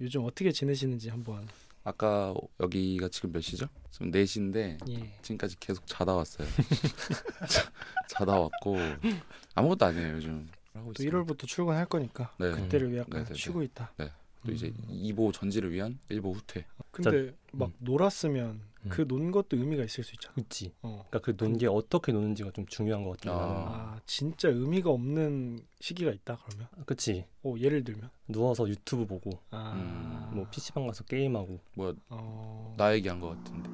요즘 어떻게 지내시는지 한번. 아까 여기가 지금 몇 시죠? 지금 4시인데 예. 지금까지 계속 자다 왔어요. 자, 자다 왔고 아무것도 안 해요 요즘. 하고 또 있습니다. 1월부터 출근할 거니까 네. 그때를 위해 약간 네, 네, 네. 쉬고 있다. 또 이제 음. 2보 전지를 위한 1보 후퇴. 근데 막 음. 놀았으면 음. 그논 것도 의미가 있을 수 있잖아. 그치. 어. 그러니까 그 논 게 어떻게 노는지가 좀 중요한 것 같아요. 아. 아 진짜 의미가 없는 시기가 있다 그러면? 그치. 어 예를 들면? 누워서 유튜브 보고 아 음, 뭐 PC방 가서 게임하고 뭐 어... 나 얘기한 것 같은데.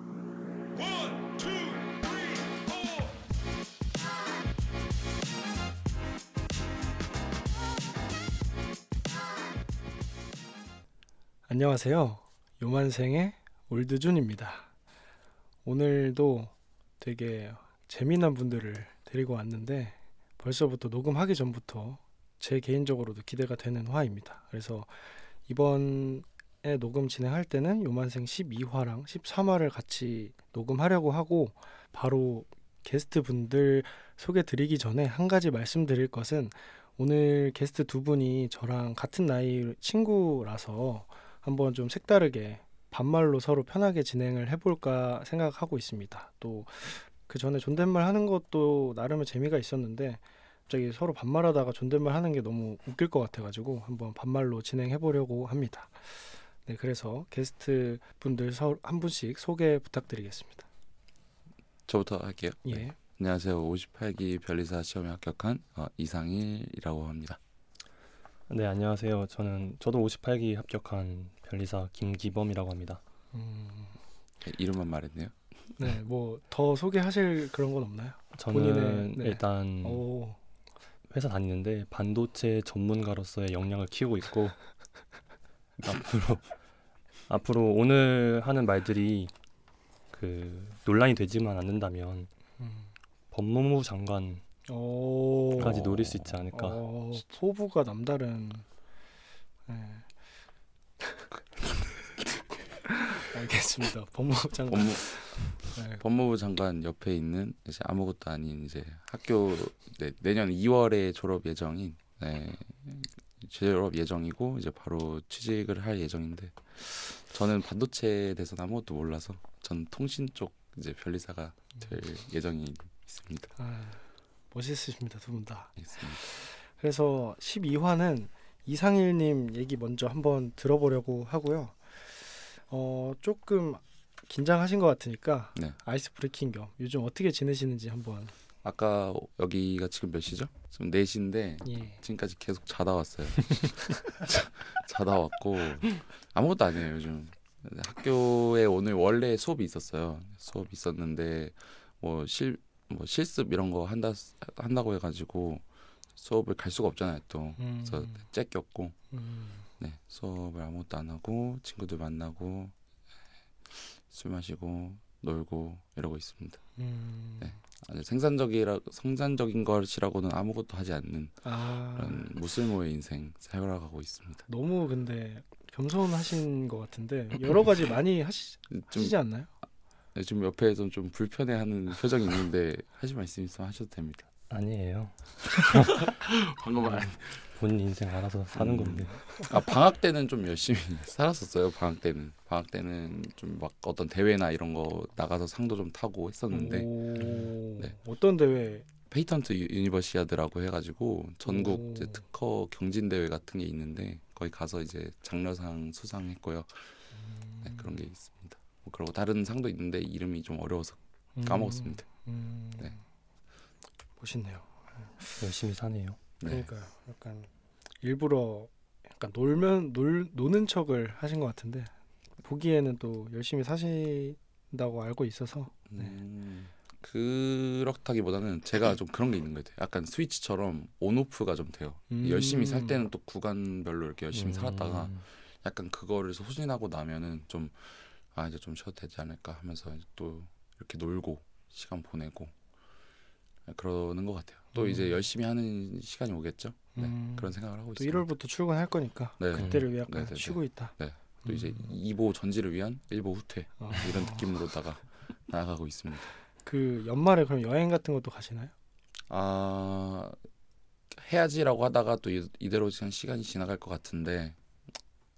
안녕하세요. 요만생의 올드준입니다. 오늘도 되게 재미난 분들을 데리고 왔는데 벌써부터 녹음하기 전부터 제 개인적으로도 기대가 되는 화입니다. 그래서 이번에 녹음 진행할 때는 요만생 12화랑 13화를 같이 녹음하려고 하고 바로 게스트 분들 소개 드리기 전에 한 가지 말씀드릴 것은 오늘 게스트 두 분이 저랑 같은 나이 친구라서 한번 좀 색다르게 반말로 서로 편하게 진행을 해볼까 생각하고 있습니다. 또 그 전에 존댓말 하는 것도 나름의 재미가 있었는데 갑자기 서로 반말하다가 존댓말 하는 게 너무 웃길 것 같아가지고 한번 반말로 진행해 보려고 합니다. 네, 그래서 게스트 분들 서- 한 분씩 소개 부탁드리겠습니다. 저부터 할게요. 예, 네. 안녕하세요. 58기 변리사 시험에 합격한 어, 이상일이라고 합니다. 네 안녕하세요. 저는 저도 58기 합격한 변리사 김기범이라고 합니다. 음, 네, 이름만 말했네요. 네, 뭐 더 소개하실 그런 건 없나요? 저는 본인의- 네. 일단 오, 회사 다니는데 반도체 전문가로서의 역량을 키우고 있고 앞으로 앞으로 오늘 하는 말들이 그 논란이 되지만 않는다면 음, 법무부 장관 까지 오, 노릴 수 있지 않을까. 어, 포부가 남다른. 네. 알겠습니다. 법무부 장관. 법무, 네. 법무부 장관 옆에 있는 이제 아무것도 아닌 이제 학교 네, 내년 2월에 졸업 예정인 네, 졸업 예정이고 이제 바로 취직을 할 예정인데 저는 반도체에 대해서는 아무것도 몰라서 전 통신 쪽 이제 변리사가 될 예정이 있습니다. 아, 멋있으십니다 두 분 다. 있습니다. 그래서 12화는 이상일님 얘기 먼저 한번 들어보려고 하고요. 어 조금 긴장하신 것 같으니까 네. 아이스 브레이킹 겸 요즘 어떻게 지내시는지 한번. 아까 여기가 지금 몇 시죠? 지금 4시인데 예. 지금까지 계속 자다 왔어요. 자, 자다 왔고 아무것도 안 해요 요즘. 학교에 오늘 원래 수업이 있었어요. 수업이 있었는데 뭐 실 뭐 실습 이런 거 한다 한다고 해가지고 수업을 갈 수가 없잖아요 또. 음, 그래서 째꼈고 음, 네 수업을 아무것도 안 하고 친구들 만나고 술 마시고 놀고 이러고 있습니다. 음. 네. 아주 생산적이라 생산적인 것이라고는 아무것도 하지 않는 아 그런 무슬모의 인생 살아가고 있습니다. 너무 근데 겸손하신 것 같은데 여러 가지 많이 하시, 좀 하시지 않나요? 지금 옆에서 좀 불편해하는 표정이 있는데 하실 말씀 있으면 하셔도 됩니다. 아니에요. 방금 말. 본인 인생 알아서 사는 음. 건데. 아 방학 때는 좀 열심히 살았었어요. 방학 때는 방학 때는 좀 막 어떤 대회나 이런 거 나가서 상도 좀 타고 했었는데 오, 네. 어떤 대회? patent 유- 유니버시아드라고 해가지고 전국 오. 이제 특허 경진 대회 같은 게 있는데 거기 가서 이제 장려상 수상했고요. 네, 그런 게 있습니다. 뭐 그리고 다른 상도 있는데 이름이 좀 어려워서 까먹었습니다. 음, 네. 멋있네요. 열심히 사네요. 네. 그러니까요. 약간 일부러 약간 놀면 놀 노는 척을 하신 것 같은데 보기에는 또 열심히 사신다고 알고 있어서 네. 음, 그렇다기보다는 제가 좀 그런 게 있는 것 같아요. 약간 스위치처럼 온오프가 좀 돼요. 음. 열심히 살 때는 또 구간별로 이렇게 열심히 음. 살았다가 약간 그거를 소진하고 나면은 좀 아 이제 좀 쉬어도 되지 않을까 하면서 이제 또 이렇게 놀고 시간 보내고 그러는 것 같아요. 또 음. 이제 열심히 하는 시간이 오겠죠. 네, 음, 그런 생각을 하고 또 있습니다. 1월부터 출근할 거니까 네. 그때를 약간 네, 네, 네. 쉬고 있다. 또 이제 음. 2보 전지를 위한 1보 후퇴 어. 이런 느낌으로다가 나아가고 있습니다. 그 연말에 그럼 여행 같은 것도 가시나요? 아 해야지라고 하다가 또 이- 이대로 시간이 지나갈 것 같은데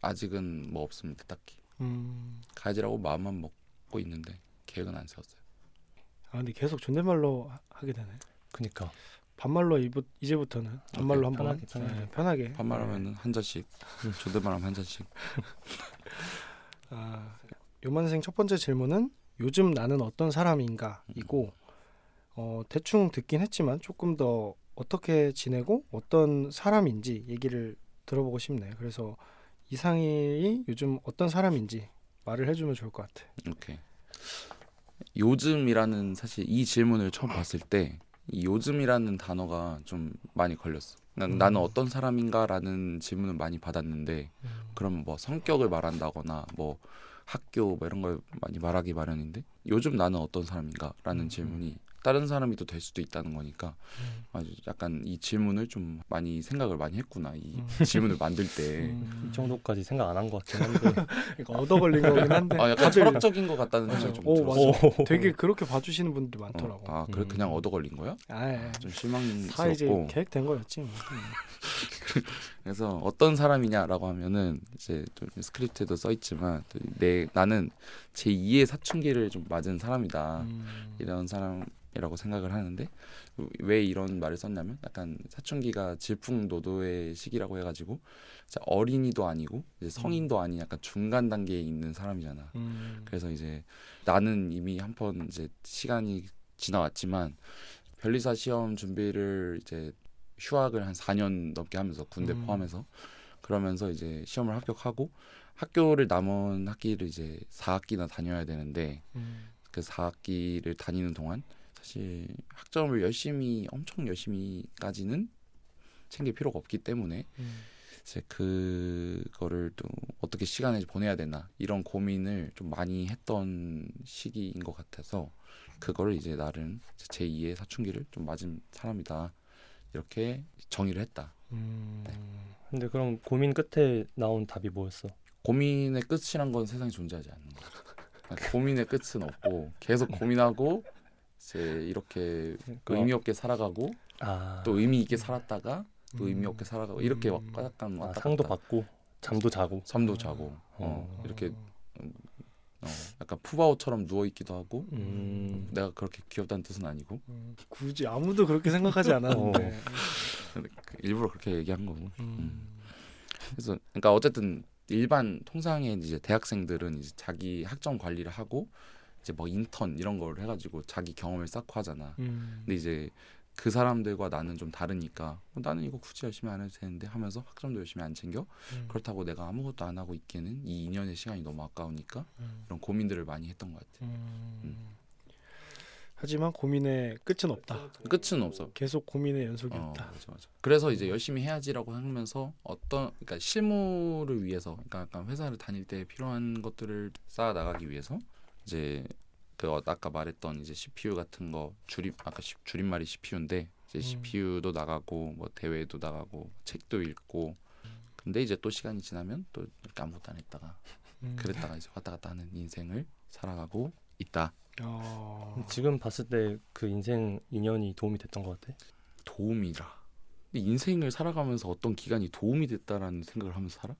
아직은 뭐 없습니다. 딱히 음. 가야지라고 마음만 먹고 있는데 계획은 안 세웠어요. 아 근데 계속 존댓말로 하- 하게 되네. 그니까 반말로 이부, 이제부터는 반말로 한번 편하게, 편하게. 네, 편하게. 반말하면 은 한 잔씩, 존댓말하면 한 잔씩. 아, 요만생 첫 번째 질문은 요즘 나는 어떤 사람인가이고 어, 대충 듣긴 했지만 조금 더 어떻게 지내고 어떤 사람인지 얘기를 들어보고 싶네. 그래서 이상일이 요즘 어떤 사람인지 말을 해주면 좋을 것 같아. 오케이. 요즘이라는 사실 이 질문을 처음 봤을 때이 요즘이라는 단어가 좀 많이 걸렸어. 난, 음. 나는 어떤 사람인가라는 질문을 많이 받았는데 그럼 뭐 성격을 말한다거나 뭐 학교 뭐 이런 걸 많이 말하기 마련인데 요즘 나는 어떤 사람인가라는 음. 질문이 다른 사람이 또 될 수도 있다는 거니까 아주 약간 이 질문을 좀 많이 생각을 많이 했구나 이 음. 질문을 만들 때. 음. 이 정도까지 생각 안 한 것 같긴 한데 그러니까 얻어 걸린 거긴 한데 아 약간 철학적인 것 같다는. 생각이 좀 오, 들었어. 맞아. 되게 그렇게 봐주시는 분들 어, 많더라고. 아 그래 음. 그냥 얻어 걸린 거야? 아, 예. 좀다 이제 실망스럽고 계획된 거였지. 뭐. 그래서 어떤 사람이냐라고 하면은 이제 좀 스크립트에도 써 있지만 또내 나는 제 2의 사춘기를 좀 맞은 사람이다 음. 이런 사람이라고 생각을 하는데 왜 이런 말을 썼냐면 약간 사춘기가 질풍노도의 시기라고 해가지고 어린이도 아니고 성인도 아닌 약간 중간 단계에 있는 사람이잖아. 음. 그래서 이제 나는 이미 한 번 이제 시간이 지나왔지만 변리사 시험 준비를 이제 휴학을 한 4년 넘게 하면서 군대 음. 포함해서 그러면서 이제 시험을 합격하고 학교를 남은 학기를 이제 4학기나 다녀야 되는데 음. 그 4학기를 다니는 동안 사실 학점을 열심히 엄청 열심히까지는 챙길 필요가 없기 때문에 음. 이제 그거를 또 어떻게 시간을 보내야 되나 이런 고민을 좀 많이 했던 시기인 것 같아서 그거를 이제 나름 제 2의 사춘기를 좀 맞은 사람이다 이렇게 정의를 했다. 음. 근데 그럼 고민 끝에 나온 답이 뭐였어? 고민의 끝이란 건 세상에 존재하지 않는 거야. 그러니까 고민의 끝은 없고 계속 고민하고 이제 이렇게 그러니까- 의미 없게 살아가고 아, 또 의미 있게 살았다가 또 의미 음. 없게 살아가고 이렇게 음. 와- 약간 아, 왔다 상도 갔다 받고 잠도 자고 잠도 자고 어, 어. 이렇게 어, 약간 푸바오처럼 누워 있기도 하고. 음, 내가 그렇게 귀엽다는 뜻은 아니고. 음, 굳이 아무도 그렇게 생각하지 않았는데. 그 일부러 그렇게 얘기한 거고 음. 그래서 그러니까 어쨌든 일반 통상의 이제 대학생들은 이제 자기 학점 관리를 하고 이제 뭐 인턴 이런 걸 해가지고 자기 경험을 쌓고 하잖아. 음. 근데 이제 그 사람들과 나는 좀 다르니까 어, 나는 이거 굳이 열심히 안 해도 되는데 하면서 학점도 열심히 안 챙겨 음. 그렇다고 내가 아무것도 안 하고 있기에는 이 2년의 시간이 너무 아까우니까 음. 이런 고민들을 많이 했던 것 같아 음. 하지만 고민의 끝은 없다. 끝은 없어 계속 고민의 어, 연속이었다. 맞아, 맞아. 그래서 이제 열심히 해야지라고 하면서 어떤 그러니까 실무를 위해서 그러니까 약간 회사를 다닐 때 필요한 것들을 쌓아 나가기 위해서 이제 그 어- 아까 말했던 이제 CPU 같은 거 줄임 아까 시- 줄임말이 CPU인데 이제 음. CPU도 나가고 뭐 대회도 나가고 책도 읽고 근데 이제 또 시간이 지나면 또 이렇게 아무것도 안 했다가 음. 그랬다가 이제 왔다 갔다 하는 인생을 살아가고 있다. 어. 지금 봤을 때 그 인생 인연이 도움이 됐던 것 같아. 도움이라. 근데 인생을 살아가면서 어떤 기간이 도움이 됐다라는 생각을 하면서 살아?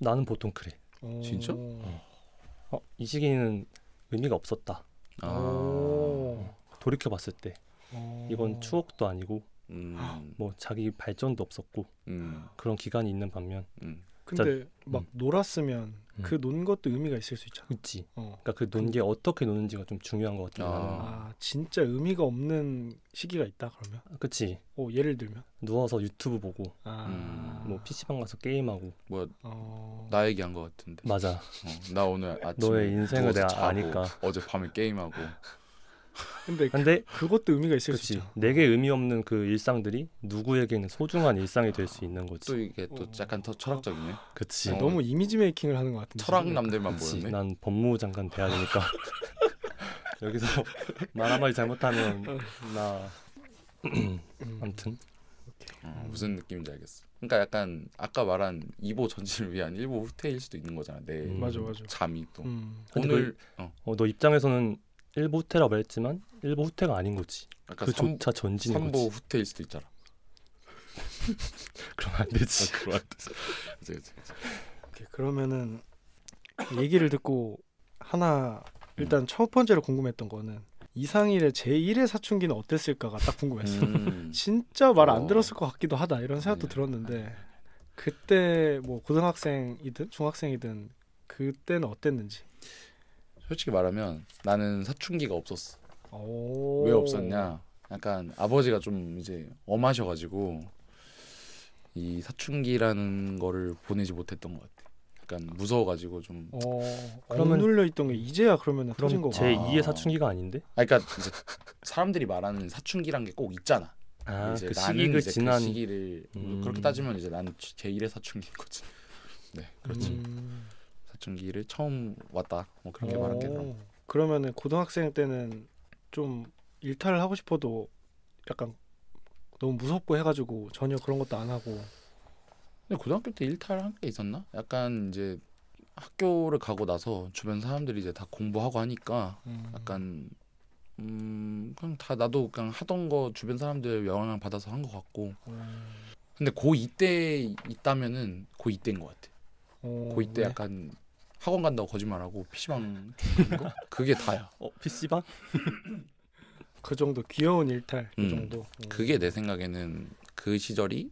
나는 보통 그래. 어. 진짜? 어, 이 시기는 의미가 없었다. 아, 오. 돌이켜 봤을 때 어. 이건 추억도 아니고 음, 뭐 자기 발전도 없었고 음, 그런 기간이 있는 반면 음, 근데 막 음. 놀았으면 음. 그논 것도 의미가 있을 수 있잖아. 있지. 어. 그러니까 그 논 게 어떻게 노는지가 좀 중요한 것 같아. 아. 아 진짜 의미가 없는 시기가 있다 그러면? 그치. 오 예를 들면? 누워서 유튜브 보고 아. 음, 뭐 PC방 가서 게임하고 뭐 어. 나 얘기한 것 같은데. 맞아. 어, 나 오늘 아침에 너의 인생을 내가 자고 아니까. 어제 밤에 게임하고 근데 근데 그것도 의미가 있을 수 그치 있잖아. 내게 의미 없는 그 일상들이 누구에게는 소중한 일상이 될 수 있는 거지. 또 이게 또 어. 약간 더 철학적이네. 그치. 어, 너무 이미지 메이킹을 하는 것 같은데. 철학 지금. 남들만 그치. 모였네. 난 법무부 장관 돼야 되니까 여기서 말 한마디 잘못하면 나 음. 아무튼 어, 무슨 느낌인지 알겠어. 그러니까 약간 아까 말한 이보 전진을 위한 일보 후퇴일 수도 있는 거잖아. 내 음. 맞아 맞아. 잠이 또 음. 근데 오늘 어, 어, 너 입장에서는 일부 후퇴라고 말했지만 일부 후퇴가 아닌 거지. 삼, 그조차 전진인 삼보 거지. 후퇴일 수도 있잖아. 그러면 안 되지. 그런 그치, 그치. 오케이, 그러면은 얘기를 듣고 하나 일단 첫 번째로 궁금했던 거는 이상일의 제1의 사춘기는 어땠을까가 딱 궁금했어. 음. 진짜 말안 어. 들었을 것 같기도 하다 이런 생각도 네. 들었는데 그때 뭐 고등학생이든 중학생이든 그때는 어땠는지. 솔직히 말하면 나는 사춘기가 없었어. 오. 왜 없었냐? 약간 아버지가 좀 이제 엄하셔가지고 이 사춘기라는 거를 보내지 못했던 것 같아. 약간 무서워가지고 좀. 어, 그러면- 억눌려 있던 게 이제야 그러면 터진 그럼 거고. 제 아. 2의 사춘기가 아닌데? 아, 그러니까 이제 사람들이 말하는 사춘기란 게 꼭 있잖아. 아, 이제 그 나는 시기를 이제 지난 그 시기를 음. 그렇게 따지면 이제 나는 제 1의 사춘기인 거지. 네, 그렇지. 음. 사춘기를 처음 왔다. 뭐 그렇게 오. 말할게 그럼. 그러면은 고등학생 때는 좀 일탈을 하고 싶어도 약간 너무 무섭고 해가지고 전혀 그런 것도 안 하고. 근데 고등학교 때 일탈 한 게 있었나? 약간 이제 학교를 가고 나서 주변 사람들이 이제 다 공부하고 하니까 음. 약간 음 그냥 다 나도 그냥 하던 거 주변 사람들 영향을 받아서 한 것 같고 음. 근데 고2 때 있다면은 고2 때인 것 같아 어, 고2 때 왜? 약간 학원 간다고 거짓말하고 PC방 간 거? 그게 다야 어, PC방? 그 정도 귀여운 일탈 그 음. 정도. 음. 그게 내 생각에는 그 시절이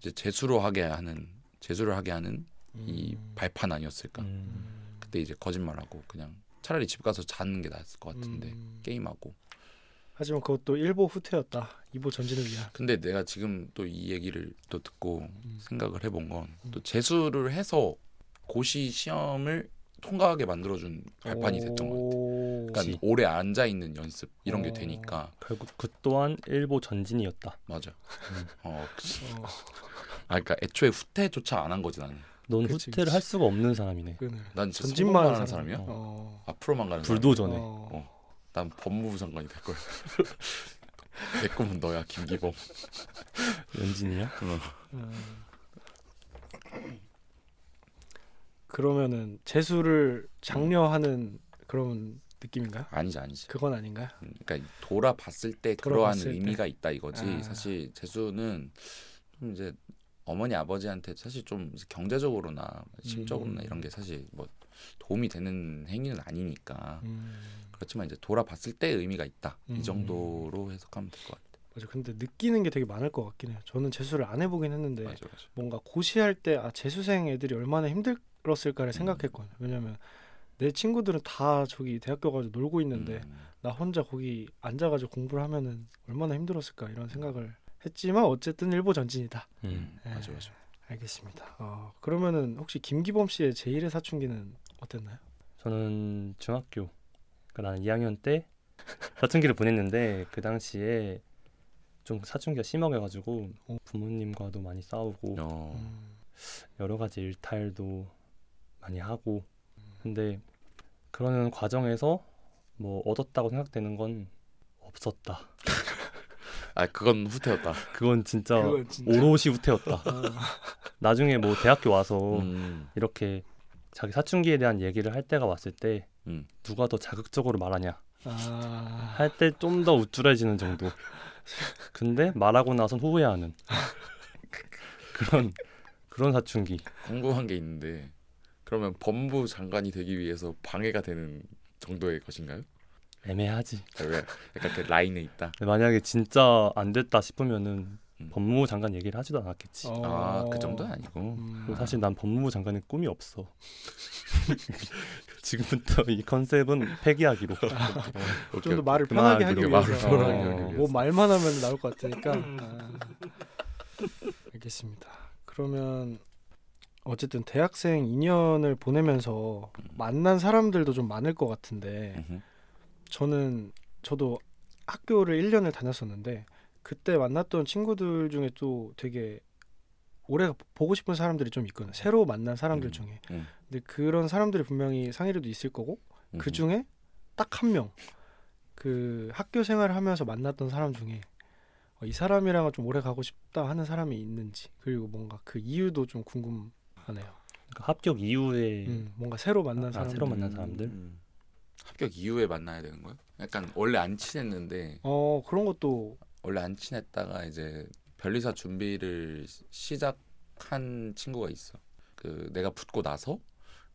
이제 재수로 하게 하는 재수를 하게 하는 이 음. 발판 아니었을까 음. 음. 그때 이제 거짓말하고 그냥 차라리 집 가서 자는 게 나았을 것 같은데 음. 게임하고 하지만 그것도 일보 후퇴였다. 이보 전진을 위한. 근데 내가 지금 또 이 얘기를 또 듣고 음. 생각을 해본 건또 음. 재수를 해서 고시 시험을 통과하게 만들어준 발판이 됐던 것 같아. 오. 그러니까 시. 오래 앉아 있는 연습 이런 게 어. 되니까 결국 그 또한 일보 전진이었다. 맞아. 음. 어, 그치. 어, 아 그러니까 애초에 후퇴조차 안 한 거지 나는. 넌 그치, 후퇴를 그치. 할 수가 없는 사람이네. 그는 난 진짜 전진만 하는 하는 사람. 사람이야. 어. 앞으로만 가는. 불도저네. 어. 어. 난 법무부 장관이 될 거야. 내 꿈은 너야 김기범. 연진이야? 음. 그러면은 재수를 장려하는 그런 느낌인가요? 아니지 아니지. 그건 아닌가요? 음, 그러니까 돌아봤을 때 그러한 돌아봤을 때. 의미가 있다 이거지. 아. 사실 재수는 좀 이제 어머니 아버지한테 사실 좀 경제적으로나 심적으로나 음. 이런 게 사실 뭐 도움이 되는 행위는 아니니까 음. 그렇지만 이제 돌아봤을 때 의미가 있다 음. 이 정도로 해석하면 될 것 같아. 맞아. 근데 느끼는 게 되게 많을 것 같긴 해요. 저는 재수를 안 해보긴 했는데 맞아 맞아. 뭔가 고시할 때 아 재수생 애들이 얼마나 힘들 었을까를 음. 생각했거든요. 왜냐면 내 친구들은 다 저기 대학교 가지고 놀고 있는데 음. 나 혼자 거기 앉아가지고 공부를 하면은 얼마나 힘들었을까 이런 생각을 했지만 어쨌든 일보 전진이다. 음. 음, 예. 맞아 맞아. 알겠습니다. 어, 그러면은 혹시 김기범 씨의 제1의 사춘기는 어땠나요? 저는 중학교 그러니까 나는 2학년 때 사춘기를 보냈는데 그 당시에 좀 사춘기가 심하게가지고 어. 부모님과도 많이 싸우고 어. 음, 여러 가지 일탈도 많이 하고 근데 그러는 과정에서 뭐 얻었다고 생각되는 건 없었다. 아 그건 후퇴였다. 그건 진짜 그건 진짜- 오롯이 후퇴였다. 어, 나중에 뭐 대학교 와서 음. 이렇게 자기 사춘기에 대한 얘기를 할 때가 왔을 때 음. 누가 더 자극적으로 말하냐 아, 할때 좀 더 우쭐해지는 정도. 근데 말하고 나선 후회하는 그런 그런 사춘기. 궁금한 게 있는데 그러면 법무부 장관이 되기 위해서 방해가 되는 정도의 것인가요? 애매하지. 왜 약간 그 라인에 있다. 만약에 진짜 안 됐다 싶으면은 음. 법무부 장관 얘기를 하지도 않았겠지. 어, 아그 정도는 아니고. 음, 사실 난 법무부 장관의 꿈이 없어. 지금부터 이 컨셉은 폐기하기로. 오케이, 좀더 오케이. 말을 편하게 하기 위해서 어. 뭐 말만 하면 나올 것 같으니까 아, 알겠습니다. 그러면 어쨌든 대학생 2년을 보내면서 만난 사람들도 좀 많을 것 같은데. 저는 저도 학교를 1년을 다녔었는데 그때 만났던 친구들 중에 또 되게 오래 보고 싶은 사람들이 좀 있거든요. 새로 만난 사람들 음, 중에. 음. 근데 그런 사람들이 분명히 상일에도 있을 거고 그 음흠. 중에 딱 한 명. 그 학교 생활을 하면서 만났던 사람 중에 어, 이 사람이랑은 좀 오래 가고 싶다 하는 사람이 있는지 그리고 뭔가 그 이유도 좀 궁금 하네요. 그러니까 합격 이후에 음, 뭔가 새로 만난 아, 사람. 새로 만난 사람들? 음. 합격 이후에 만나야 되는 거야? 약간 원래 안 친했는데 어 그런 것도 원래 안 친했다가 이제 변리사 준비를 시- 시작한 친구가 있어. 그 내가 붙고 나서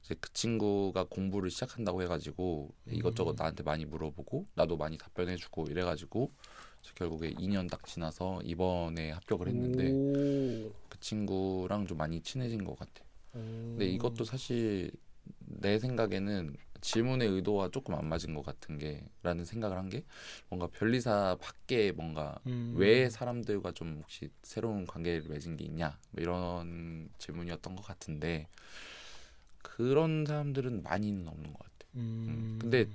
이제 그 친구가 공부를 시작한다고 해가지고 이것저것 음. 나한테 많이 물어보고 나도 많이 답변해주고 이래가지고 이제 결국에 2년 딱 지나서 이번에 합격을 했는데 오. 그 친구랑 좀 많이 친해진 것 같아. 근데 음. 이것도 사실 내 생각에는 질문의 의도와 조금 안 맞은 것 같은 게라는 생각을 한 게 뭔가 변리사 밖에 뭔가 음. 왜 사람들과 좀 혹시 새로운 관계를 맺은 게 있냐 뭐 이런 질문이었던 것 같은데 그런 사람들은 많이는 없는 것 같아. 음. 근데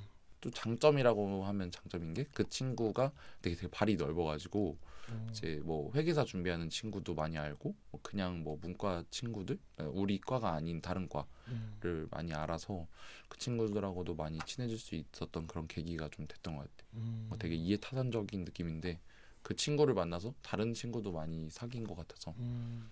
또 장점이라고 하면 장점인 게 그 친구가 되게 되게 발이 넓어가지고 음. 이제 뭐 회계사 준비하는 친구도 많이 알고 뭐 그냥 뭐 문과 친구들 우리 과가 아닌 다른 과 음. 를 많이 알아서 그 친구들하고도 많이 친해질 수 있었던 그런 계기가 좀 됐던 것 같아. 음. 뭐 되게 이해타산적인 느낌인데 그 친구를 만나서 다른 친구도 많이 사귄 것 같아서. 음.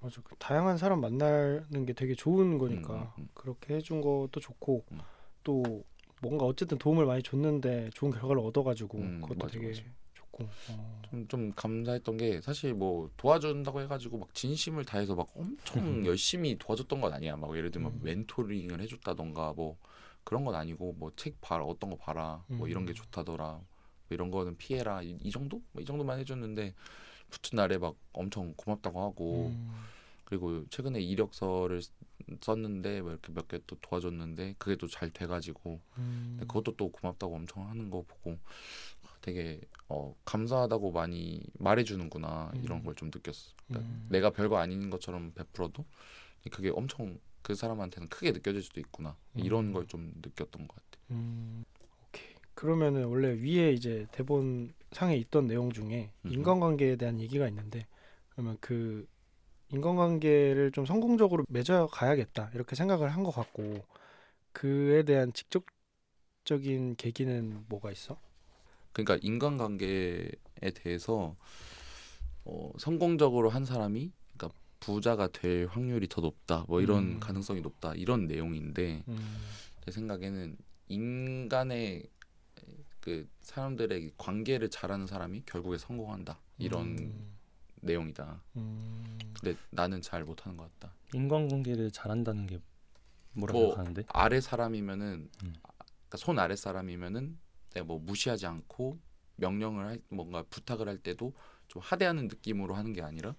맞아. 그 다양한 사람 만나는 게 되게 좋은 거니까 음, 음, 음. 그렇게 해준 것도 좋고 음. 또 뭔가 어쨌든 도움을 많이 줬는데 좋은 결과를 얻어가지고 음, 그것도 맞아, 되게 맞아. 좋고. 어. 좀, 좀 감사했던 게 사실 뭐 도와준다고 해가지고 막 진심을 다해서 막 엄청 열심히 도와줬던 건 아니야. 막 예를 들면 음. 멘토링을 해줬다던가 뭐 그런 건 아니고 뭐 책 봐라 어떤 거 봐라 뭐 이런 게 음. 좋다더라 뭐 이런 거는 피해라 이, 이 정도 뭐 이 정도만 해줬는데 붙은 날에 막 엄청 고맙다고 하고 음. 그리고 최근에 이력서를 쓰- 썼는데 뭐 이렇게 몇 개 또 도와줬는데 그게 또 잘 돼가지고 음. 그것도 또 고맙다고 엄청 하는 거 보고 되게 어, 감사하다고 많이 말해주는구나 이런 음. 걸좀 느꼈어. 그러니까 음. 내가 별거 아닌 것처럼 베풀어도 그게 엄청 그 사람한테는 크게 느껴질 수도 있구나 이런 음. 걸좀 느꼈던 것 같아. 음, 오케이. 그러면은 원래 위에 이제 대본 상에 있던 내용 중에. 인간관계에 대한 얘기가 있는데 그러면 그 인간관계를 좀 성공적으로 맺어 가야겠다 이렇게 생각을 한 것 같고 그에 대한 직접적인 계기는 뭐가 있어? 그러니까 인간관계에 대해서 어, 성공적으로 한 사람이 그러니까 부자가 될 확률이 더 높다 뭐 이런 음. 가능성이 높다 이런 내용인데 음, 제 생각에는 인간의 그 사람들의 관계를 잘하는 사람이 결국에 성공한다 이런 음, 내용이다. 음, 근데 나는 잘 못하는 것 같다. 인간관계를 잘한다는 게 뭐라고 뭐, 생각하는데? 아래 사람이면은 음. 그러니까 손 아래 사람이면은 내가 뭐 무시하지 않고 명령을 할 뭔가 부탁을 할 때도 좀 하대하는 느낌으로 하는 게 아니라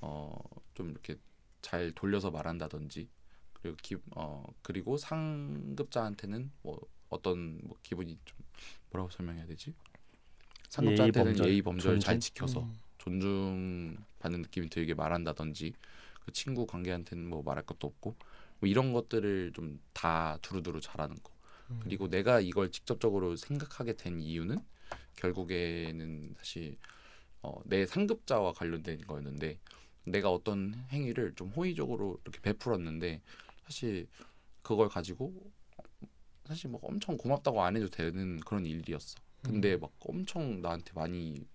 어좀 이렇게 잘 돌려서 말한다든지 그리고 기, 어 그리고 상급자한테는 뭐 어떤 뭐 기분이 좀 뭐라고 설명해야 되지? 상급자한테는 예의 범절, 예의 범절 잘? 지켜서 음, 존중 받는 느낌이 들게 말한다든지 그 친구 관계한테는 뭐 말할 것도 없고 뭐 이런 것들을 좀 다 두루두루 잘하는 거. 음, 그리고 내가 이걸 직접적으로 생각하게 된 이유는 결국에는 사실 어, 내 상급자와 관련된 거였는데 내가 어떤 행위를 좀 호의적으로 이렇게 베풀었는데 사실 그걸 가지고 사실 뭐 엄청 고맙다고 안 해도 되는 그런 일이었어. 근데 음, 막 엄청 나한테 많이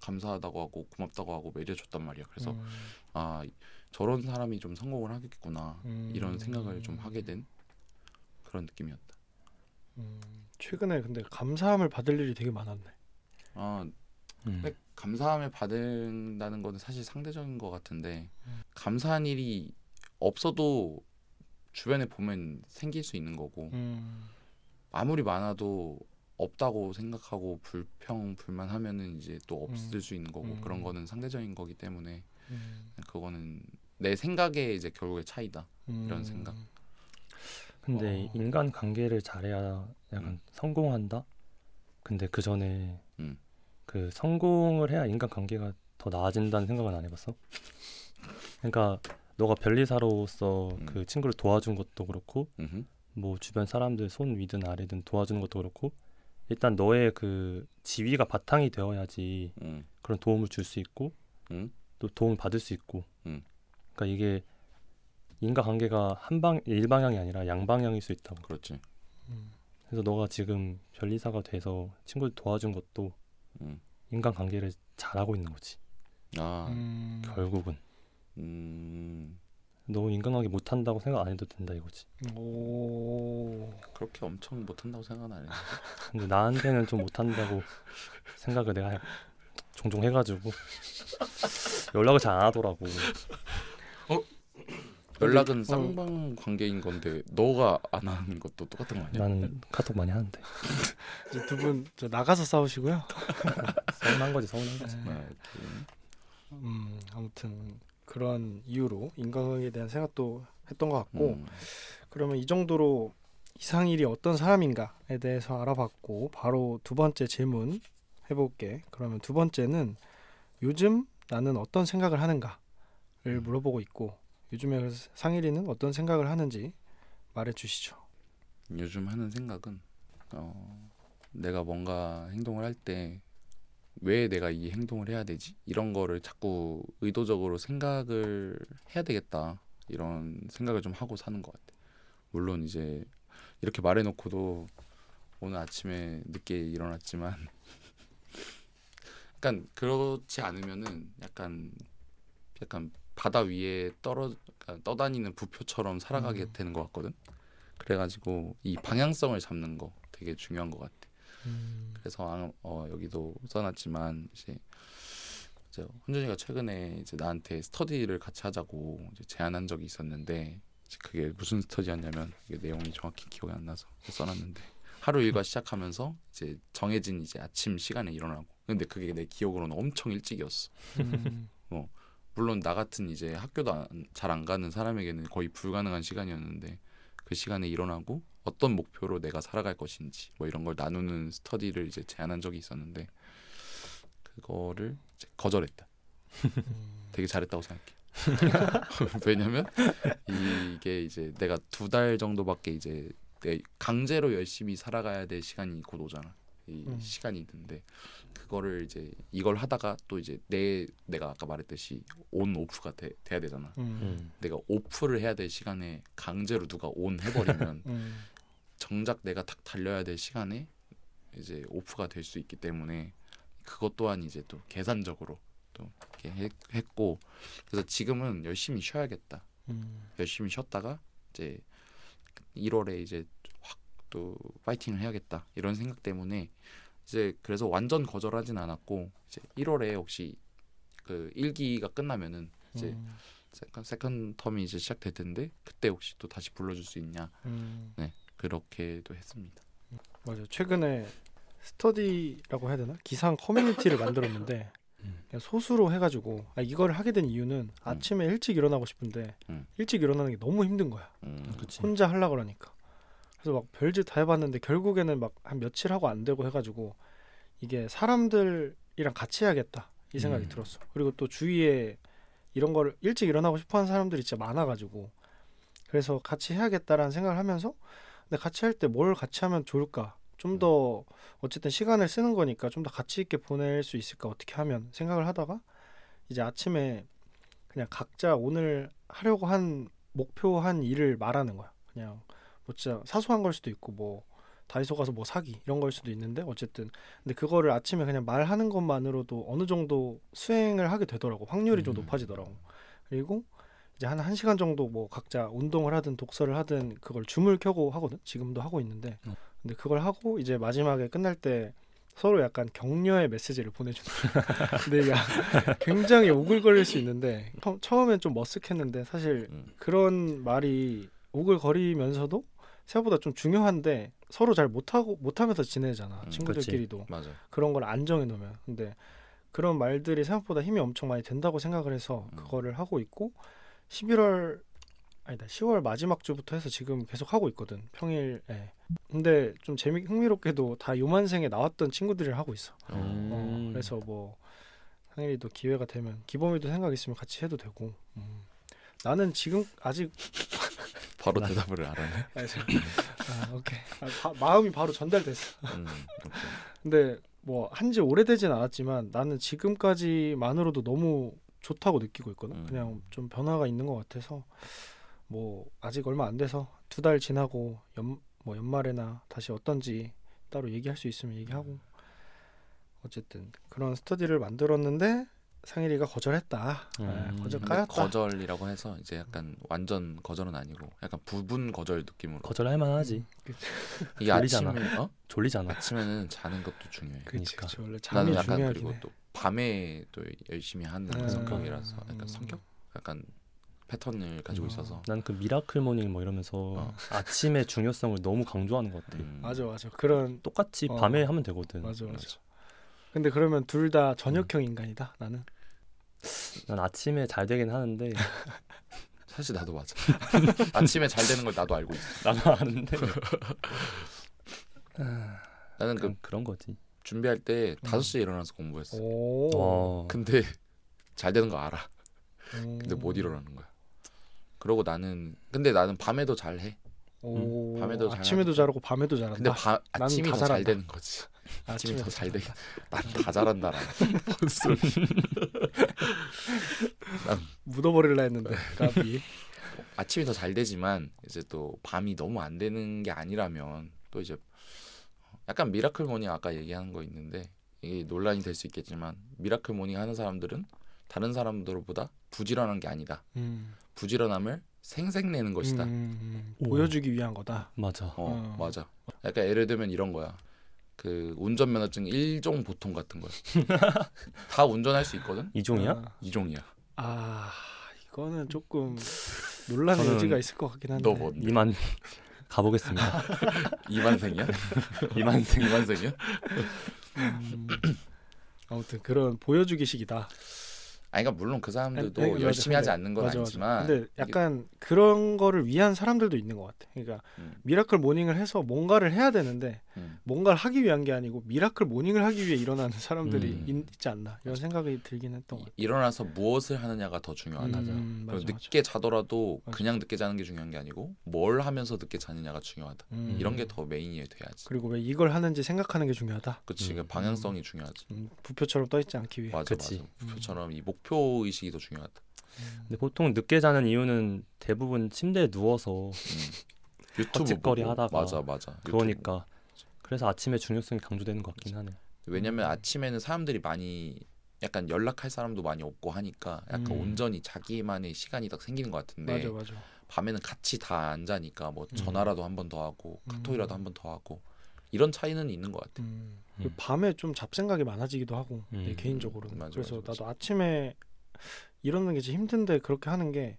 감사하다고 하고 고맙다고 하고 매겨줬단 말이야. 그래서 음, 아 저런 사람이 좀 성공을 하겠구나 음, 이런 생각을 좀 하게 된 그런 느낌이었다. 음, 최근에 근데 감사함을 받을 일이 되게 많았네. 아 음. 근데 감사함을 받는다는 거는 사실 상대적인 것 같은데 음. 감사한 일이 없어도 주변에 보면 생길 수 있는 거고 음, 아무리 많아도 없다고 생각하고 불평 불만하면은 이제 또 없을 음. 수 있는 거고 음. 그런 거는 상대적인 거기 때문에 음, 그거는 내 생각의 이제 결국의 차이다. 이런 음, 생각. 근데 어. 인간 관계를 잘해야 약간 음. 성공한다. 근데 그 전에 음. 그 성공을 해야 인간 관계가 더 나아진다는 생각은 안 해봤어? 그러니까 너가 변리사로서 음. 그 친구를 도와준 것도 그렇고 음흠. 뭐 주변 사람들 손 위든 아래든 도와주는 것도 그렇고 일단 너의 그 지위가 바탕이 되어야지 음. 그런 도움을 줄 수 있고 음. 또 도움을 받을 수 있고 음. 그러니까 이게 인간관계가 한방 일방향이 아니라 양방향일 수 있다고 그렇지. 음, 그래서 너가 지금 변리사가 돼서 친구를 도와준 것도 음. 인간관계를 잘하고 있는 거지 아. 음, 결국은 음. 너 인간관계 못한다고 생각 안 해도 된다 이거지 오, 그렇게 엄청 못한다고 생각은 안 해. 근데 나한테는 좀 못한다고 생각을 내가 해- 종종 해가지고 연락을 잘 안 하더라고. 연락은 어. 쌍방 관계인 건데 너가 안 하는 것도 똑같은 거 아니야? 나는 카톡 많이 하는데 이제 두분 나가서 싸우시고요. 서운한 거지 서운한 거지. 네, 이렇게. 음, 아무튼 그런 이유로 인간관계에 대한 생각도 했던 것 같고 음, 그러면 이 정도로 이상일이 어떤 사람인가에 대해서 알아봤고 바로 두 번째 질문 해볼게. 그러면 두 번째는 요즘 나는 어떤 생각을 하는가를 음. 물어보고 있고 요즘에 상일이는 어떤 생각을 하는지 말해주시죠. 요즘 하는 생각은 어, 내가 뭔가 행동을 할 때 왜 내가 이 행동을 해야 되지? 이런 거를 자꾸 의도적으로 생각을 해야 되겠다 이런 생각을 좀 하고 사는 것 같아. 물론 이제 이렇게 말해놓고도 오늘 아침에 늦게 일어났지만 약간 그렇지 않으면은 약간 약간 바다 위에 떨어 떠다니는 부표처럼 살아가게 음. 되는 것 같거든. 그래가지고 이 방향성을 잡는 거 되게 중요한 것 같아. 음, 그래서 아, 어, 여기도 써놨지만 이제, 이제 혼준이가 최근에 이제 나한테 스터디를 같이 하자고 제안한 적이 있었는데 이제 그게 무슨 스터디였냐면 이게 내용이 정확히 기억이 안 나서 써놨는데 하루 일과 시작하면서 이제 정해진 이제 아침 시간에 일어나고. 근데 그게 내 기억으로는 엄청 일찍이었어. 음, 물론 나 같은 이제 학교도 잘안 가는 사람에게는 거의 불가능한 시간이었는데 그 시간에 일어나고 어떤 목표로 내가 살아갈 것인지 뭐 이런 걸 나누는 스터디를 이제 제안한 적이 있었는데 그거를 이제 거절했다. 음, 되게 잘했다고 생각해. 왜냐면 이게 이제 내가 두 달 정도밖에 이제 내 강제로 열심히 살아가야 될 시간이 곧 오잖아. 이 음. 시간이 있는데 그거를 이제 이걸 하다가 또 이제 내 내가 아까 말했듯이 온 오프가 돼, 돼야 되잖아. 음, 음. 내가 오프를 해야 될 시간에 강제로 누가 온 해버리면 음, 정작 내가 탁 달려야 될 시간에 이제 오프가 될 수 있기 때문에 그것 또한 이제 또 계산적으로 또 이렇게 했, 했고 그래서 지금은 열심히 쉬어야겠다. 음, 열심히 쉬었다가 이제 1월에 이제 확 또 파이팅을 해야겠다. 이런 생각 때문에 이제 그래서 완전 거절하진 않았고 이제 1월에 혹시 그 1기가 끝나면은 이제 음, second second term이 이제 시작될 텐데 그때 혹시 또 다시 불러줄 수 있냐. 음. 그렇게도 했습니다. 맞아요. 최근에 스터디라고 해야 되나? 기상 커뮤니티를 만들었는데 음. 그냥 소수로 해가지고 아, 이걸 하게 된 이유는 아침에 일찍 일어나고 싶은데 음. 일찍 일어나는 게 너무 힘든 거야. 음, 그치. 혼자 하려 그러니까. 그래서 막 별짓 다 해봤는데 결국에는 막 한 며칠 하고 안 되고 해가지고 이게 사람들이랑 같이 해야겠다 이 생각이 음. 들었어. 그리고 또 주위에 이런 거를 일찍 일어나고 싶어하는 사람들이 진짜 많아가지고 그래서 같이 해야겠다라는 생각을 하면서 근데 같이 할 때 뭘 같이 하면 좋을까? 좀 더 어쨌든 시간을 쓰는 거니까 좀 더 가치 있게 보낼 수 있을까? 어떻게 하면 생각을 하다가 이제 아침에 그냥 각자 오늘 하려고 한 목표 한 일을 말하는 거야. 그냥 뭐 진짜 사소한 걸 수도 있고 뭐 다이소 가서 뭐 사기 이런 걸 수도 있는데 어쨌든 근데 그거를 아침에 그냥 말하는 것만으로도 어느 정도 수행을 하게 되더라고 확률이 좀 음. 높아지더라고 그리고 이제 한 1시간 정도 뭐 각자 운동을 하든 독서를 하든 그걸 줌을 켜고 하거든 지금도 하고 있는데 음. 근데 그걸 하고 이제 마지막에 끝날 때 서로 약간 격려의 메시지를 보내주는. 근데 이게 굉장히 오글거릴 수 있는데 처- 처음엔 좀 머쓱했는데 사실 음. 그런 말이 오글거리면서도 생각보다 좀 중요한데 서로 잘 못하고 못하면서 지내잖아 음, 친구들끼리도 맞아. 그런 걸 안정해 놓으면 근데 그런 말들이 생각보다 힘이 엄청 많이 된다고 생각을 해서 음. 그거를 하고 있고 11월 아니다 10월 마지막 주부터 해서 지금 계속 하고 있거든 평일에 근데 좀 재미 흥미롭게도 다 요만생에 나왔던 친구들이 하고 있어 어, 음. 그래서 뭐 상일이도 기회가 되면 기범이도 생각 있으면 같이 해도 되고 음. 나는 지금 아직 바로 대답을 알아네. 아, 오케이 아, 바- 마음이 바로 전달됐어 음, 오케이. 근데 뭐 한지 오래되진 않았지만 나는 지금까지만으로도 너무 좋다고 느끼고 있거든. 음. 그냥 좀 변화가 있는 것 같아서 뭐 아직 얼마 안 돼서 두 달 지나고 연 뭐 연말에나 다시 어떤지 따로 얘기할 수 있으면 얘기하고 어쨌든 그런 스터디를 만들었는데 상일이가 거절했다. 음. 아, 거절 근데 까였다. 거절이라고 해서 이제 약간 완전 거절은 아니고 약간 부분 거절 느낌으로. 거절할 만하지. 이게 졸리잖아. 아침에 어? 졸리잖아. 아침에는 자는 것도 중요해. 그치, 그러니까. 그치. 원래 나는 잠이 약간 중요하긴 그리고 해. 또 밤에 또 열심히 하는 음. 성격이라서 약간 음. 성격 약간 패턴을 가지고 음. 있어서 난 그 miracle morning 뭐 이러면서 어. 아침의 중요성을 너무 강조하는 것 같아. 음, 맞아 맞아 그런 똑같이 어. 밤에 하면 되거든. 맞아 맞아. 맞아. 근데 그러면 둘 다 저녁형 인간이다 나는. 난 아침에 잘 되긴 하는데 사실 나도 맞아. 아침에 잘 되는 걸 나도 알고 있어. 나도 아는데 나는 그 그런 거지. 준비할 때 음. 5시에 일어나서 공부했어. 오. 어. 근데 잘 되는 거 알아. 음. 근데 못 일어나는 거야. 그러고 나는 근데 나는 밤에도 잘 해. 오. 음, 밤에도 아침에도 잘하고 밤에도 잘한다. 근데 바, 난 아침이 다더잘 잘한다. 되는 거지. 아침이 더잘 돼. 잘한다. 난다 잘한다라. 뭔 소리. 묻어버릴라 했는데 까비. 아침이 더 잘 되지만 이제 또 밤이 너무 안 되는 게 아니라면 또 이제 약간 miracle morning 아까 얘기한 거 있는데 이게 논란이 될 수 있겠지만 miracle morning 하는 사람들은 다른 사람들보다 부지런한 게 아니다. 음. 부지런함을 생색내는 것이다. 음, 오. 보여주기 위한 거다. 맞아. 어, 어. 맞아. 약간 예를 들면 이런 거야. 그 운전면허증 일종 보통 같은 거야. 다 운전할 수 있거든. 이종이야? 아, 이종이야 아 이거는 조금 논란의 여지가 있을 것 같긴 한데. 너 뭐? 이만 가보겠습니다. 이만생이야? 이만생. 이만생이야? 음, 아무튼 그런 보여주기식이다. 아니 그러니까 물론 그 사람들도 아니, 열심히 맞아. 하지 않는 건 맞아. 아니지만 근데 약간 그런 거를 위한 사람들도 있는 것 같아. 그러니까 음, miracle morning을 해서 뭔가를 해야 되는데 음. 뭔가를 하기 위한 게 아니고 miracle morning을 하기 위해 일어나는 사람들이 음. 있, 지 않나 이런 생각이 들긴 했던 것 같아. 이- 일어나서 무엇을 하느냐가 더 중요하다. 음, 맞아. 늦게 자더라도 맞아. 그냥 늦게 자는 게 중요한 게 아니고 뭘 하면서 늦게 자느냐가 중요하다. 음. 이런 게 더 메인이 돼야지. 그리고 왜 이걸 하는지 생각하는 게 중요하다. 그치, 음. 그 방향성이 중요하지. 음, 부표처럼 떠 있지 않기 위해. 맞아, 그치. 맞아. 목표처럼 이 목표 의식이 더 중요하다. 음. 근데 보통 늦게 자는 이유는 대부분 침대에 누워서 음. 유튜브 보고. 하다가 맞아, 맞아. 유튜브 그러니까 그래서 아침에 중요성이 강조되는 것 같긴 하네. 왜냐면 음. 아침에는 사람들이 많이 약간 연락할 사람도 많이 없고 하니까 약간 음. 온전히 자기만의 시간이 딱 생기는 것 같은데 맞아 맞아. 밤에는 같이 다 안 자니까 뭐 음. 전화라도 한 번 더 하고 음. 카톡이라도 한 번 더 하고 이런 차이는 있는 것 같아. 음. 밤에 좀 잡생각이 많아지기도 하고 음. 내 개인적으로는 맞아, 그래서 맞아, 맞아. 나도 아침에 일어나는 게 힘든데 그렇게 하는 게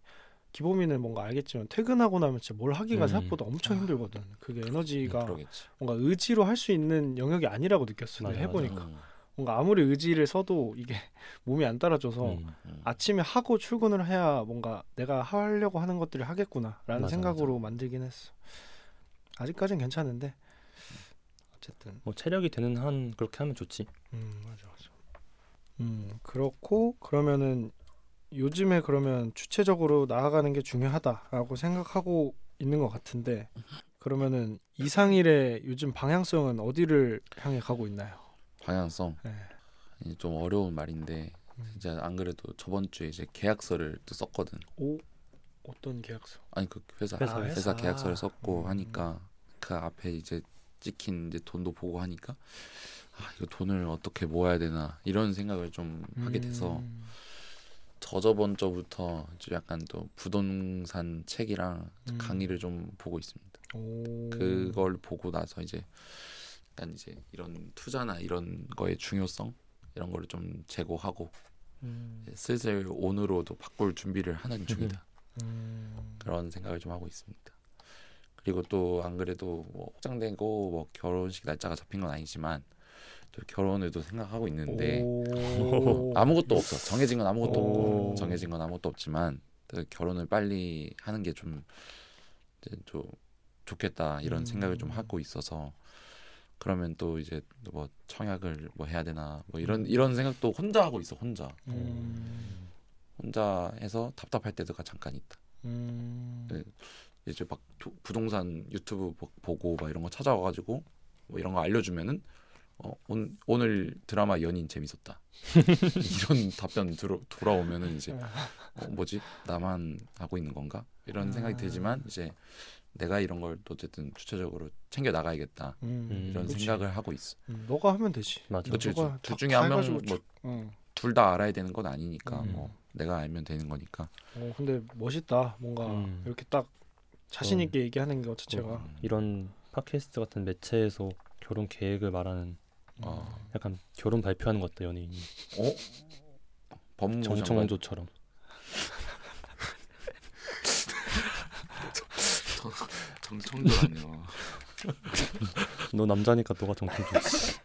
기범이는 뭔가 알겠지만 퇴근하고 나면 진짜 뭘 하기가 음. 생각보다 엄청 아. 힘들거든 그게 에너지가 그러겠지. 뭔가 의지로 할 수 있는 영역이 아니라고 느꼈어 맞아, 내가 해보니까 음, 뭔가 아무리 의지를 써도 이게 몸이 안 따라줘서 음. 음. 아침에 하고 출근을 해야 뭔가 내가 하려고 하는 것들을 하겠구나라는 맞아, 생각으로 만들긴 했어 아직까진 괜찮은데 어쨌든 뭐 체력이 되는 한 그렇게 하면 좋지. 음 맞아 맞아. 음 그렇고 그러면은 요즘에 그러면 주체적으로 나아가는 게 중요하다라고 생각하고 있는 것 같은데 그러면은 이상일의 요즘 방향성은 어디를 향해 가고 있나요? 방향성 네. 이게 좀 어려운 말인데 음. 진짜 안 그래도 저번 주에 이제 계약서를 또 썼거든. 오 어떤 계약서? 아니 그 회사 회사, 회사, 회사. 계약서를 썼고 음. 하니까 그 앞에 이제 찍힌 이제 돈도 보고 하니까 아 이거 돈을 어떻게 모아야 되나 이런 생각을 좀 하게 돼서 음. 저저번 주부터 좀 약간 또 부동산 책이랑 음. 강의를 좀 보고 있습니다. 오. 그걸 보고 나서 이제 약간 이제 이런 투자나 이런 거의 중요성 이런 거를 좀 제고하고 음. 슬슬 온으로도 바꿀 준비를 하는 중이다. 음. 그런 생각을 좀 하고 있습니다. 그리고 또 안 그래도 뭐 확장되고 뭐 결혼식 날짜가 잡힌 건 아니지만 또 결혼을도 생각하고 있는데 오. 아무것도 없어 정해진 건 아무것도 오. 없고 정해진 건 아무것도 없지만 또 결혼을 빨리 하는 게좀 좀 좋겠다 이런 음. 생각을 좀 하고 있어서 그러면 또 이제 뭐 청약을 뭐 해야 되나 뭐 이런 이런 생각도 혼자 하고 있어 혼자 음. 혼자 해서 답답할 때가 잠깐 있다. 음. 네. 이제 막 부- 부동산 유튜브 보- 보고 막 이런 거 찾아와가지고 뭐 이런 거 알려주면은 어, 온, 오늘 드라마 연인 재밌었다 이런 답변 들어, 돌아오면은 이제 어, 뭐지 나만 하고 있는 건가 이런 생각이 아. 들지만 이제 내가 이런 걸또 어쨌든 주체적으로 챙겨 나가야겠다 음. 이런 그치. 생각을 하고 있어. 음, 너가 하면 되지. 맞아. 그치, 그치. 둘 다- 중에 다한명 해가지고 뭐. 둘 다 알아야 되는 건 아니니까 음. 뭐 내가 알면 되는 거니까. 어 근데 멋있다. 뭔가 음. 이렇게 딱 자신 어. 있게 얘기하는 것 자체가. 음. 이런 팟캐스트 같은 매체에서 결혼 계획을 말하는 어, 약간 결혼 발표하는 것 같다 연예인이 어? 법무부 장관 정청조처럼 정청조 아니야. 너 남자니까 너가 정청조지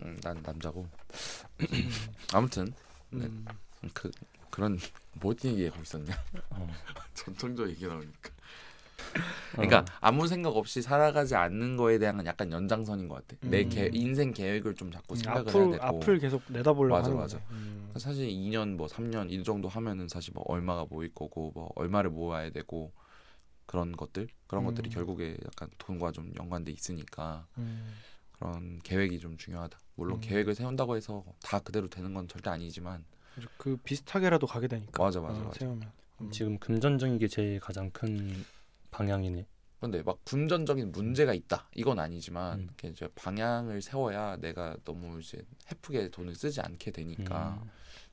음, 난 남자고. 아무튼 네. 음. 그 그런 뭐 얘기하고 있었냐? 어. 전통적 얘기 나오니까. 그러니까 어. 아무 생각 없이 살아가지 않는 거에 대한 약간 연장선인 것 같아. 내 음. 계, 인생 계획을 좀 자꾸 생각을 앞으로 해야 되고. 앞을 계속 내다보려고 맞아, 하는 맞아. 거네. 음. 사실 2년 뭐 3년 이 정도 하면은 사실 뭐 얼마가 모일 거고 뭐 얼마를 모아야 되고 그런 것들 그런 것들이 음. 결국에 약간 돈과 좀 연관돼 있으니까 음. 그런 계획이 좀 중요하다. 물론 음. 계획을 세운다고 해서 다 그대로 되는 건 절대 아니지만. 그 비슷하게라도 가게 되니까. 맞아 맞아 어, 맞아. 세우면. 음. 지금 금전적인 게 제일 가장 큰 방향이네 근데 막 금전적인 문제가 있다 이건 아니지만 음. 이렇게 이제 방향을 세워야 내가 너무 이제 헤프게 돈을 쓰지 않게 되니까 음.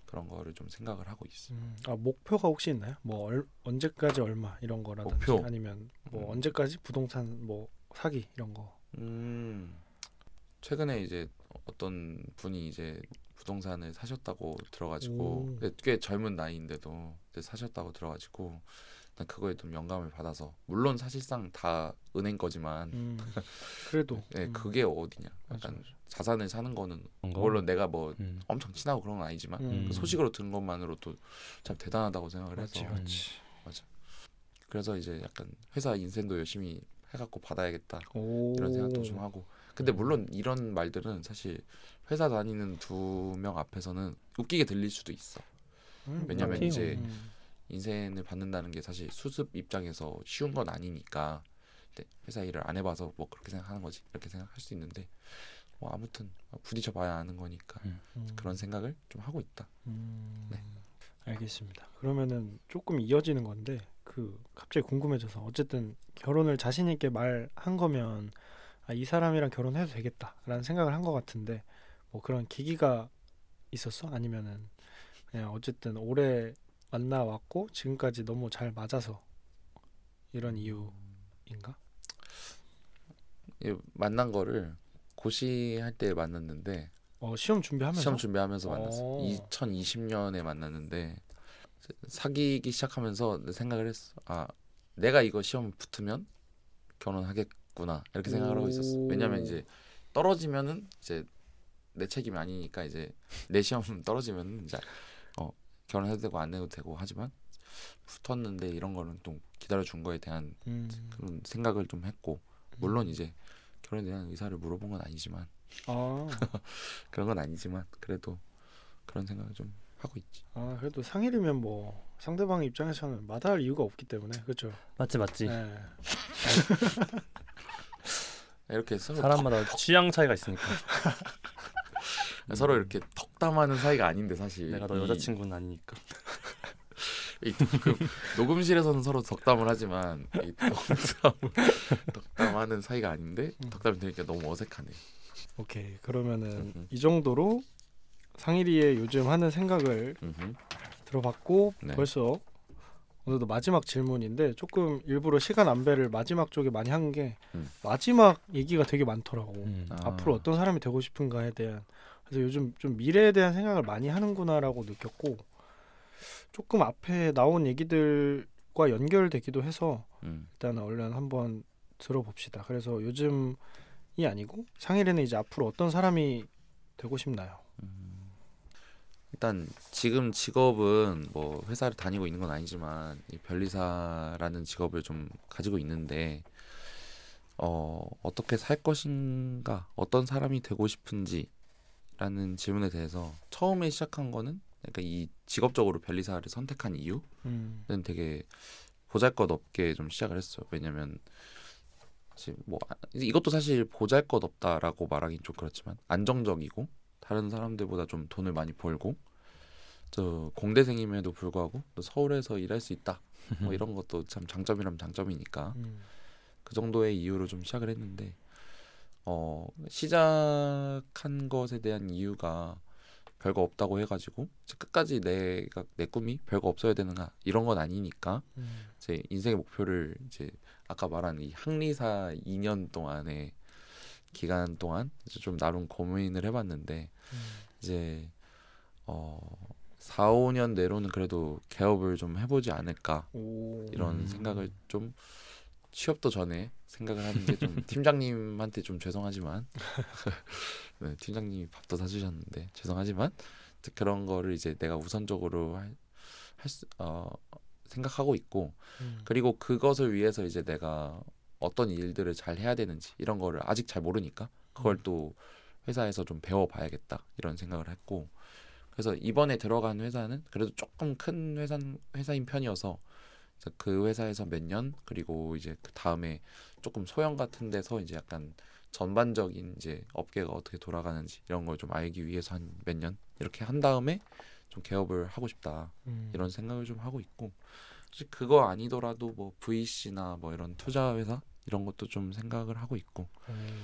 그런 거를 좀 생각을 하고 있어. 음. 아 목표가 혹시 있나요? 뭐 얼, 언제까지 얼마 이런 거라든지 목표? 아니면 뭐 음. 언제까지 부동산 뭐 사기 이런 거. 음 최근에 이제 어떤 분이 이제 부동산을 사셨다고 들어가지고 꽤 젊은 나이인데도 이제 사셨다고 들어가지고 일단 그거에 좀 영감을 받아서 물론 사실상 다 은행 거지만 음. 그래도. 예 음. 그게 어디냐 맞아, 약간 맞아. 자산을 사는 거는 거? 물론 내가 뭐 음. 엄청 친하고 그런 건 아니지만 음. 그 소식으로 들은 것만으로도 참 대단하다고 생각을 맞지 해서 맞지. 그래서 이제 약간 회사 인센도 열심히 해갖고 받아야겠다 오. 이런 생각도 좀 하고 근데 물론 이런 말들은 사실 회사 다니는 두 명 앞에서는 웃기게 들릴 수도 있어 음, 왜냐면 맞아요. 이제 음. 인센을 받는다는 게 사실 수습 입장에서 쉬운 건 아니니까 회사 일을 안 해봐서 뭐 그렇게 생각하는 거지 이렇게 생각할 수 있는데 뭐 아무튼 부딪혀 봐야 아는 거니까 음. 음. 그런 생각을 좀 하고 있다 음, 네. 알겠습니다. 그러면은 조금 이어지는 건데 그 갑자기 궁금해져서 어쨌든 결혼을 자신 있게 말한 거면 아, 이 사람이랑 결혼해도 되겠다라는 생각을 한 것 같은데 뭐 그런 계기가 있었어? 아니면은 그냥 어쨌든 오래 만나왔고 지금까지 너무 잘 맞아서 이런 이유인가? 이 만난 거를 고시할 때 만났는데 어 시험 준비하면서 시험 준비하면서 만났어. 오. 2020년에 만났는데 사귀기 시작하면서 생각을 했어. 아 내가 이거 시험 붙으면 결혼하겠구나 이렇게 생각을 하고 있었어. 오. 왜냐면 이제 떨어지면은 이제 내 책임이 아니니까 이제 내 시험 떨어지면은 이제 어 결혼해도 되고 안 해도 되고 하지만 붙었는데 이런 거는 좀 기다려 준 거에 대한 음. 그런 생각을 좀 했고 물론 이제 결혼에 대한 의사를 물어본 건 아니지만 아, 그런 건 아니지만 그래도 그런 생각을 좀 하고 있지. 아 그래도 상일이면 뭐 상대방 입장에서는 마다할 이유가 없기 때문에 그렇죠. 맞지 맞지 네. 이렇게 서로 사람마다 취향 차이가 있으니까 덕, 서로 이렇게 덕담하는 사이가 아닌데 사실 내가 너 이- 여자친구는 아니니까 이 녹음, 녹음실에서는 서로 덕담을 하지만 이 덕담, 덕담하는 사이가 아닌데 음. 덕담이 되니까 너무 어색하네. 오케이 그러면은 음, 음. 이 정도로 상일이의 요즘 하는 생각을 음흠. 들어봤고 네. 벌써 오늘도 마지막 질문인데 조금 일부러 시간 안배를 마지막 쪽에 많이 한 게 음. 마지막 얘기가 되게 많더라고. 음. 아. 앞으로 어떤 사람이 되고 싶은가에 대한 그래서 요즘 좀 미래에 대한 생각을 많이 하는구나라고 느꼈고 조금 앞에 나온 얘기들과 연결되기도 해서 음. 일단 얼른 한번 들어봅시다. 그래서 요즘이 아니고 상일이는 이제 앞으로 어떤 사람이 되고 싶나요? 일단 지금 직업은 뭐 회사를 다니고 있는 건 아니지만 이 변리사라는 직업을 좀 가지고 있는데 어 어떻게 살 것인가 어떤 사람이 되고 싶은지 라는 질문에 대해서 처음에 시작한 거는 그러니까 이 직업적으로 변리사를 선택한 이유는 음, 되게 보잘것없게 좀 시작을 했어요. 왜냐면 사실 뭐 아, 이것도 사실 보잘것없다라고 말하긴 좀 그렇지만 안정적이고 다른 사람들보다 좀 돈을 많이 벌고 저 공대생임에도 불구하고 또 서울에서 일할 수 있다. 뭐 이런 것도 참 장점이라면 장점이니까 음, 그 정도의 이유로 좀 시작을 했는데 어 시작한 것에 대한 이유가 별거 없다고 해가지고 끝까지 내가 내 꿈이 별거 없어야 되는가 이런 건 아니니까 음, 제 인생의 목표를 이제 아까 말한 이 항리사 2년 동안에 기간 동안 이제 좀 나름 고민을 해봤는데 음. 이제 어 4, 5년 내로는 그래도 개업을 좀 해보지 않을까 오. 이런 음. 생각을 좀 취업도 전에 생각을 하는 게 좀 팀장님한테 좀 죄송하지만 네, 팀장님이 밥도 사주셨는데 죄송하지만 그런 거를 이제 내가 우선적으로 할, 할 수 어, 생각하고 있고 음. 그리고 그것을 위해서 이제 내가 어떤 일들을 잘 해야 되는지 이런 거를 아직 잘 모르니까 그걸 음. 또 회사에서 좀 배워봐야겠다 이런 생각을 했고 그래서 이번에 들어간 회사는 그래도 조금 큰 회사 회사인 편이어서 그 회사에서 몇 년 그리고 이제 그 다음에 조금 소형 같은 데서 이제 약간 전반적인 이제 업계가 어떻게 돌아가는지 이런 걸 좀 알기 위해서 한 몇 년 이렇게 한 다음에 좀 개업을 하고 싶다 음. 이런 생각을 좀 하고 있고 사실 그거 아니더라도 뭐 VC나 뭐 이런 투자 회사 이런 것도 좀 생각을 하고 있고 음.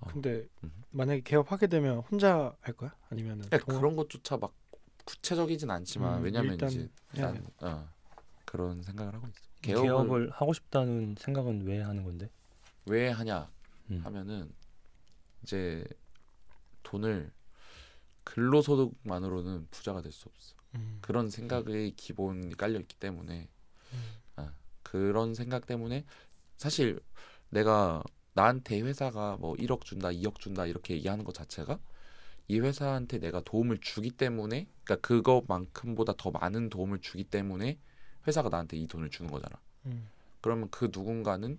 어. 근데 음. 만약에 개업하게 되면 혼자 할 거야? 아니면은 동업? 그런 것조차 막 구체적이진 않지만 음, 왜냐면 일단 이제 난 어, 그런 생각을 하고 있어. 개업을, 개업을, 하고 싶다는 생각은 왜 하는 건데? 왜 하냐 음. 하면은 이제 돈을 근로소득만으로는 부자가 될 수 없어. 음. 그런 생각의 기본이 깔려 있기 때문에 음. 아, 그런 생각 때문에 사실 내가 나한테 회사가 뭐 1억 준다, 2억 준다 이렇게 얘기하는 것 자체가 이 회사한테 내가 도움을 주기 때문에 그러니까 그것만큼보다 더 많은 도움을 주기 때문에 회사가 나한테 이 돈을 주는 거잖아. 음. 그러면 그 누군가는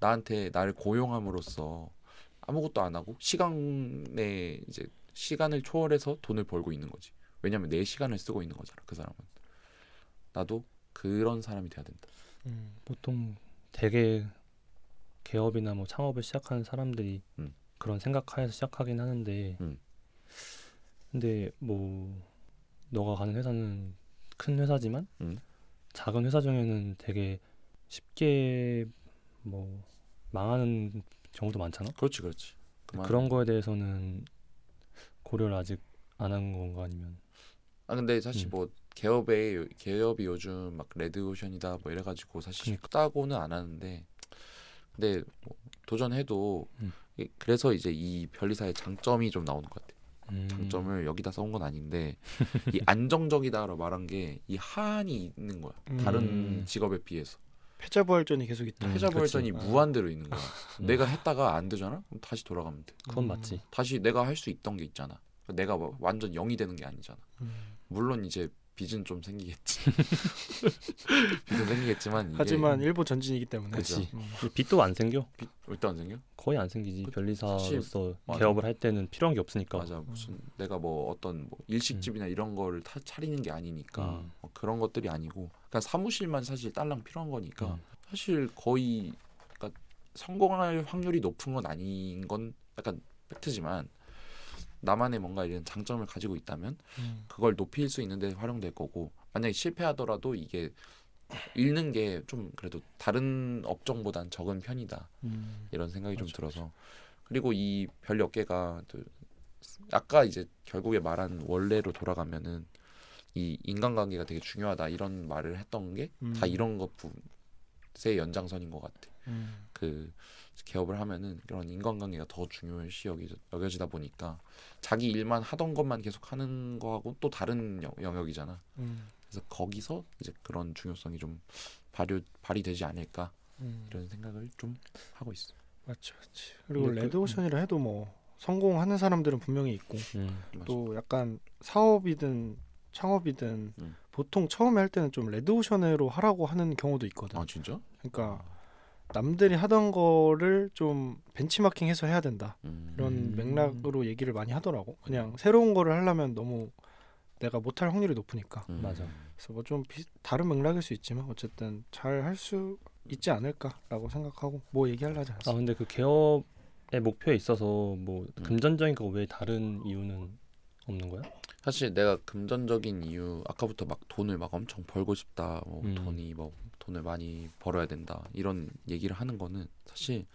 나한테 나를 고용함으로써 아무것도 안 하고 시간에 이제 시간을 초월해서 돈을 벌고 있는 거지. 왜냐면 내 시간을 쓰고 있는 거잖아. 그 사람은. 나도 그런 사람이 돼야 된다. 음. 보통 되게 개업이나 뭐 창업을 시작하는 사람들이 음. 그런 생각하에서 시작하긴 하는데 음. 근데 뭐 너가 가는 회사는 큰 회사지만 음. 작은 회사 중에는 되게 쉽게 뭐 망하는 경우도 많잖아. 그렇지, 그렇지. 그런 거에 대해서는 고려를 아직 안 한 건가 아니면 아 근데 사실 음. 뭐 개업에 요- 개업이 요즘 막 레드 오션이다 뭐 이래가지고 사실 그러니까. 쉽다고는 안 하는데 근데 뭐 도전해도 음. 이- 그래서 이제 이 변리사의 장점이 좀 나오는 것 같아. 음, 장점을 여기다 써온 건 아닌데 이 안정적이다라고 말한 게이 한이 있는 거야. 다른 음. 직업에 비해서 패자부활전이 계속 있다. 음, 패자부활전이 그치. 무한대로 있는 거야. 음. 내가 했다가 안 되잖아? 그럼 다시 돌아가면 돼. 그건 음. 맞지. 다시 내가 할 수 있던 게 있잖아. 내가 뭐 완전 영이 되는 게 아니잖아. 음. 물론 이제 빚은 좀 생기겠지. 빚은 생기겠지만 이게 하지만 일보 전진이기 때문에. 그치. 음. 빚도 안 생겨. 빚 절대 안 생겨? 거의 안 생기지. 그- 변리사로서 맞아. 개업을 할 때는 필요한 게 없으니까. 맞아 무슨 내가 뭐 어떤 뭐 일식집이나 이런 거를 타, 차리는 게 아니니까 음. 뭐 그런 것들이 아니고 그러니까 사무실만 사실 딸랑 필요한 거니까 음. 사실 거의 그러니까 성공할 확률이 높은 건 아닌 건 약간 팩트지만 나만의 뭔가 이런 장점을 가지고 있다면 음. 그걸 높일 수 있는데 활용될 거고 만약에 실패하더라도 이게 잃는 게 좀 그래도 다른 업종보단 적은 편이다 음. 이런 생각이 좀 맞아, 들어서 그리고 이 별 몇 개가 또 아까 이제 결국에 말한 원래로 돌아가면은 이 인간관계가 되게 중요하다 이런 말을 했던 게다 음. 이런 것의 연장선인 것 같아. 음. 그 개업을 하면은 그런 인간관계가 더 중요시 여기, 여겨지다 보니까 자기 일만 하던 것만 계속 하는 거하고 또 다른 영, 영역이잖아. 음. 그래서 거기서 이제 그런 중요성이 좀 발휘 발휘되지 않을까 음. 이런 생각을 좀 하고 있어. 맞죠, 맞지. 그리고 그- 레드오션이라 해도 뭐 성공하는 사람들은 분명히 있고 음. 맞아. 또 약간 사업이든 창업이든 음. 보통 처음에 할 때는 좀 레드오션으로 하라고 하는 경우도 있거든. 아 진짜? 그러니까 남들이 하던 거를 좀 벤치마킹해서 해야 된다. 음. 이런 음. 맥락으로 얘기를 많이 하더라고. 그냥 새로운 거를 하려면 너무 내가 못할 확률이 높으니까. 음. 맞아. 그래서 뭐 좀 다른 맥락일 수 있지만 어쨌든 잘 할 수 있지 않을까라고 생각하고 뭐 얘기하려지 아 않았어. 근데 그 개업의 목표에 있어서 뭐 음. 금전적인 거 외에 다른 이유는 없는 거야? 사실 내가 금전적인 이유 아까부터 막 돈을 막 엄청 벌고 싶다 뭐 음. 돈이 뭐 돈을 많이 벌어야 된다 이런 얘기를 하는 거는 사실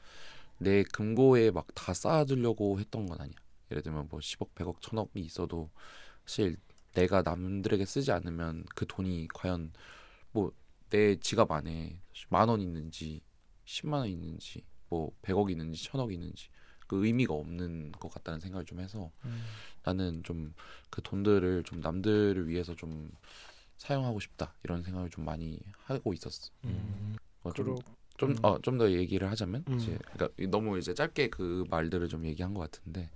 내 금고에 막 다 쌓아두려고 했던 건 아니야 예를 들면 뭐 10억 100억 1000억이 있어도 사실 내가 남들에게 쓰지 않으면 그 돈이 과연 뭐 내 지갑 안에 만 원 있는지 10만 원 있는지 뭐 100억 있는지 1000억 있는지 그 의미가 없는 것 같다는 생각을 좀 해서 음. 나는 좀 그 돈들을 좀 남들을 위해서 좀 사용하고 싶다 이런 생각을 좀 많이 하고 있었어. 음. 어, 그러 좀 음. 어좀 더 얘기를 하자면 음. 이제 그러니까 너무 이제 짧게 그 말들을 좀 얘기한 것 같은데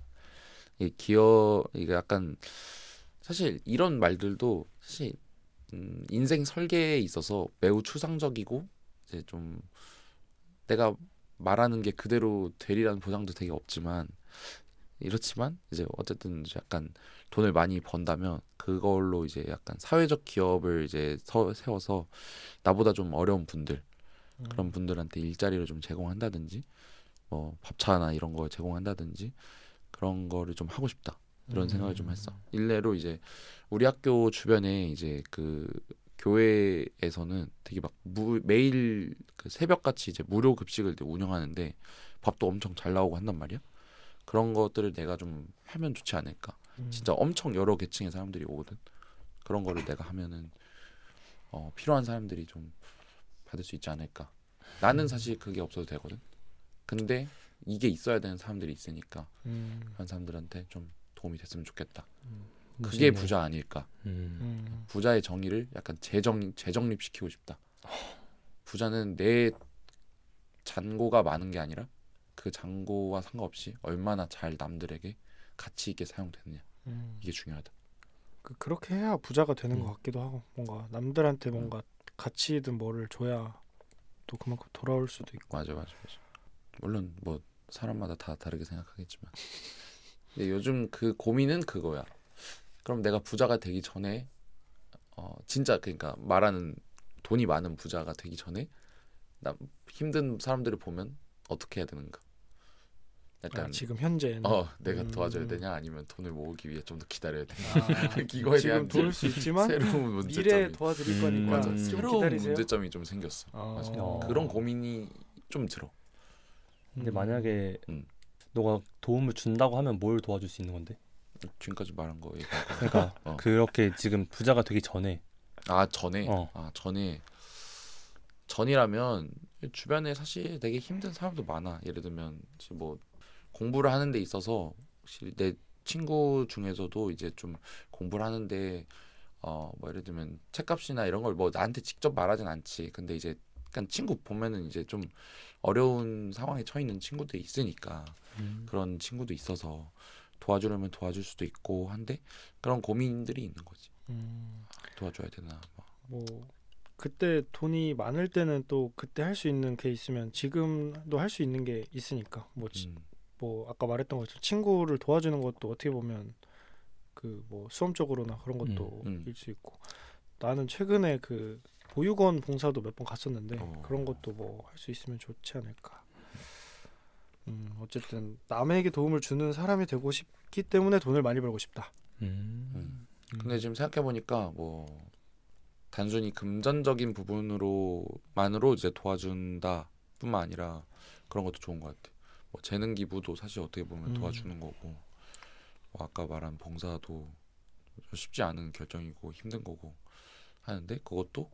이 기어 이게 약간 사실 이런 말들도 사실 음, 인생 설계에 있어서 매우 추상적이고 이제 좀 내가 말하는 게 그대로 되리라는 보장도 되게 없지만 이렇지만 이제 어쨌든 이제 약간 돈을 많이 번다면 그걸로 이제 약간 사회적 기업을 이제 서, 세워서 나보다 좀 어려운 분들 음. 그런 분들한테 일자리를 좀 제공한다든지 뭐 밥차나 이런 거 제공한다든지 그런 거를 좀 하고 싶다 이런 음. 생각을 좀 했어 일례로 이제 우리 학교 주변에 이제 그 교회에서는 되게 막 무, 매일 그 새벽 같이 이제 무료 급식을 운영하는데 밥도 엄청 잘 나오고 한단 말이야 그런 것들을 내가 좀 하면 좋지 않을까 음. 진짜 엄청 여러 계층의 사람들이 오거든. 그런 거를 내가 하면은 어, 필요한 사람들이 좀 받을 수 있지 않을까. 나는 음. 사실 그게 없어도 되거든. 근데 이게 있어야 되는 사람들이 있으니까 음. 그런 사람들한테 좀 도움이 됐으면 좋겠다. 음. 그게. 부자 아닐까. 음. 음. 부자의 정의를 약간 재정 재정립시키고 싶다. 부자는 내 잔고가 많은 게 아니라 그 잔고와 상관없이 얼마나 잘 남들에게 가치 있게 사용되느냐 음. 이게 중요하다. 그 그렇게 해야 부자가 되는 음. 것 같기도 하고 뭔가 남들한테 뭔가 가치든 뭐를 줘야 또 그만큼 돌아올 수도 있고. 맞아 맞아 맞아 물론 뭐 사람마다 다 다르게 생각하겠지만 근데 요즘 그 고민은 그거야 그럼 내가 부자가 되기 전에 어 진짜 그러니까 말하는 돈이 많은 부자가 되기 전에 나 힘든 사람들을 보면 어떻게 해야 되는가 약간 아, 지금 현재는 어 내가 음. 도와줘야 되냐 아니면 돈을 모으기 위해 좀 더 기다려야 되냐 아, 이거에 지금 대한 도울 수 있지만 새로운 미래에 문제점이 도와드릴 음, 거니까 맞아 음. 좀 새로운 기다리세요. 문제점이 좀 생겼어 어. 맞아. 어. 그런 고민이 좀 들어 근데 음. 만약에 음. 너가 도움을 준다고 하면 뭘 도와줄 수 있는 건데? 지금까지 말한 거 그러니까 어. 그렇게 지금 부자가 되기 전에 아 전에 어. 아 전에 전이라면 주변에 사실 되게 힘든 사람도 많아 예를 들면 뭐 공부를 하는 데 있어서 혹시 내 친구 중에서도 이제 좀 공부를 하는데 어 뭐 예를 들면 책값이나 이런 걸 뭐 나한테 직접 말하진 않지 근데 이제 약간 친구 보면은 이제 좀 어려운 상황에 처해 있는 친구들이 있으니까 음. 그런 친구도 있어서 도와주려면 도와줄 수도 있고 한데 그런 고민들이 있는 거지 음, 도와줘야 되나 뭐. 뭐 그때 돈이 많을 때는 또 그때 할 수 있는 게 있으면 지금도 할 수 있는 게 있으니까 뭐, 지- 음. 뭐 아까 말했던 것처럼 친구를 도와주는 것도 어떻게 보면 그 뭐 수험적으로나 그런 것도 음, 음. 일수 있고 나는 최근에 그 보육원 봉사도 몇 번 갔었는데 어. 그런 것도 뭐 할 수 있으면 좋지 않을까. 음 어쨌든 남에게 도움을 주는 사람이 되고 싶기 때문에 돈을 많이 벌고 싶다. 음. 음. 근데 지금 생각해 보니까 뭐 단순히 금전적인 부분으로만으로 이제 도와준다 뿐만 아니라 그런 것도 좋은 것 같아. 뭐 재능 기부도 사실 어떻게 보면 음. 도와주는 거고, 뭐 아까 말한 봉사도 쉽지 않은 결정이고 힘든 거고 하는데 그것도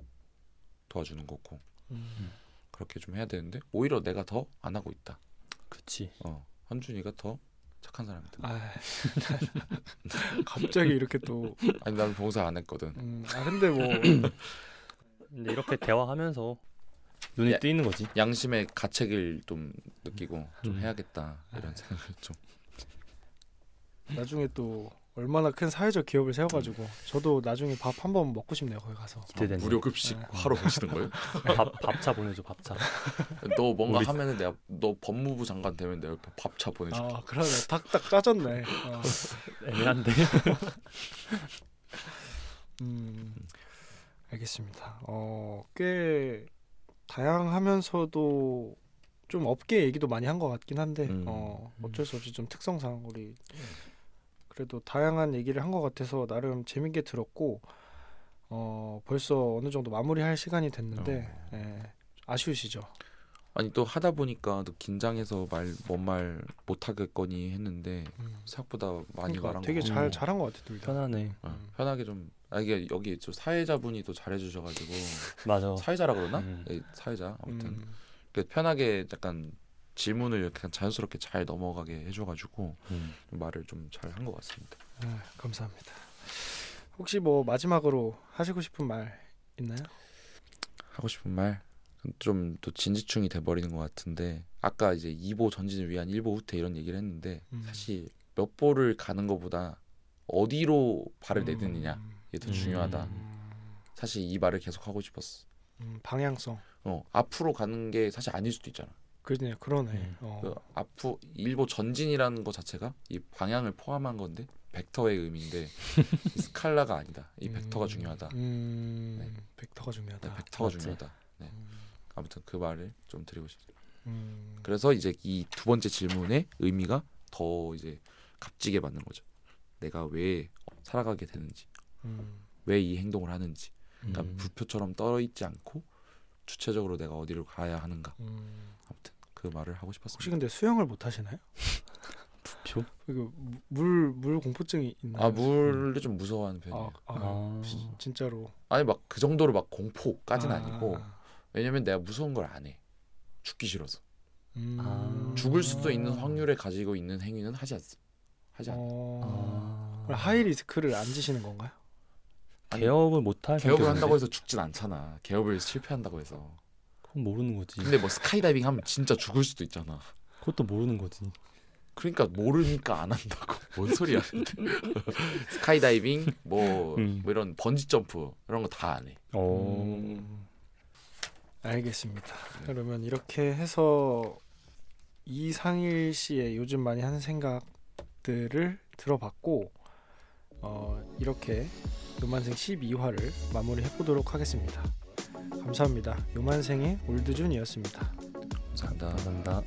도와주는 거고 음. 그렇게 좀 해야 되는데 오히려 내가 더 안 하고 있다. 그치. 어, 현준이가 더 착한 사람이다. 아 갑자기 이렇게 또 아니 나는 봉사 안 했거든. 음, 아 근데 뭐 근데 이렇게 대화하면서 눈이 야. 뜨이는 거지. 양심의 가책을 좀 느끼고 좀 음. 해야겠다 이런 생각을 좀 나중에 또 얼마나 큰 사회적 기업을 세워가지고 저도 나중에 밥 한 번 먹고 싶네요 거기 가서. 기대되네. 무료 급식 네. 하러 가시는 거예요? 밥 밥차 보내줘 밥차. 너 뭔가 우리- 하면은 내가 너 법무부 장관 되면 내가 옆에 밥차 보내줄게. 아 그러네 딱딱 짜졌네. 어. 애매한데. 음, 알겠습니다. 어, 꽤 다양하면서도 좀 업계 얘기도 많이 한 것 같긴 한데 음. 어, 어쩔 수 없이 좀 특성상 우리 그래도 다양한 얘기를 한 것 같아서 나름 재밌게 들었고 어, 벌써 어느 정도 마무리할 시간이 됐는데 어. 예, 아쉬우시죠? 아니 또 하다 보니까 또 긴장해서 말 뭔 말 못하겠거니 했는데 음. 생각보다 많이 그러니까 말한 되게 거잘 어. 잘한 것 같아 둘 다. 편하네. 어, 음. 편하게 좀 아 이게 여기 좀 사회자분이 또 잘해주셔가지고 맞아. 사회자라 그러나? 음. 예, 사회자 아무튼 음, 그 편하게 약간 질문을 그냥 자연스럽게 잘 넘어가게 해줘가지고 음. 말을 좀 잘 한 것 같습니다. 아, 감사합니다. 혹시 뭐 마지막으로 하시고 싶은 말 있나요? 하고 싶은 말 좀 또 진지충이 돼버리는 것 같은데 아까 이제 2보 전진을 위한 1보 후퇴 이런 얘기를 했는데 음. 사실 몇 보를 가는 것보다 어디로 발을 내딛느냐 음, 이게 더 음. 중요하다. 음, 사실 이 말을 계속 하고 싶었어. 음, 방향성. 어 앞으로 가는 게 사실 아닐 수도 있잖아. 그네 그러네. 음. 어. 그 앞으로 일보 전진이라는 것 자체가 이 방향을 포함한 건데 벡터의 의미인데 이 스칼라가 아니다. 이 벡터가 음, 중요하다. 음, 네. 벡터가 중요하다. 네, 벡터가 맞지. 중요하다. 네. 음, 아무튼 그 말을 좀 드리고 싶습니다. 음, 그래서 이제 이 두 번째 질문의 의미가 더 이제 값지게 받는 거죠. 내가 왜 살아가게 되는지, 음, 왜이 행동을 하는지. 그러니까 음. 부표처럼 떠 있지 않고 주체적으로 내가 어디로 가야 하는가. 음. 아무튼 그 말을 하고 혹시 싶었습니다. 근데 수영을 못 하시나요? 표? 이거 물물 공포증이 있나요? 아 물을 좀 무서워하는 편이에요. 아, 아, 아. 지- 진짜로 아니 막 그 정도로 막 공포까진 아, 아니고 왜냐면 내가 무서운 걸 안 해. 죽기 싫어서. 음. 아. 죽을 수도 있는 확률을 가지고 있는 행위는 하지 않습니다. 하지 않. 어... 아. high risk를 안 지시는 건가요? 개업을 못할 개업을? 한다고 해서 죽진 않잖아. 개업을 실패한다고 해서. 그건 모르는 거지. 근데 뭐 스카이다이빙 하면 진짜 죽을 수도 있잖아. 그것도 모르는 거지. 그러니까 모르니까 안 한다고. 뭔 소리야? 스카이다이빙 뭐, 음. 뭐 이런 번지 점프 이런 거 다 안 해. 어. 음, 알겠습니다. 네. 그러면 이렇게 해서 이상일 씨의 요즘 많이 하는 생각들을 들어봤고 어, 이렇게 요만생 12화를 마무리해 보도록 하겠습니다. 감사합니다. 요만생의 올드준이었습니다. 감사합니다. 감사합니다.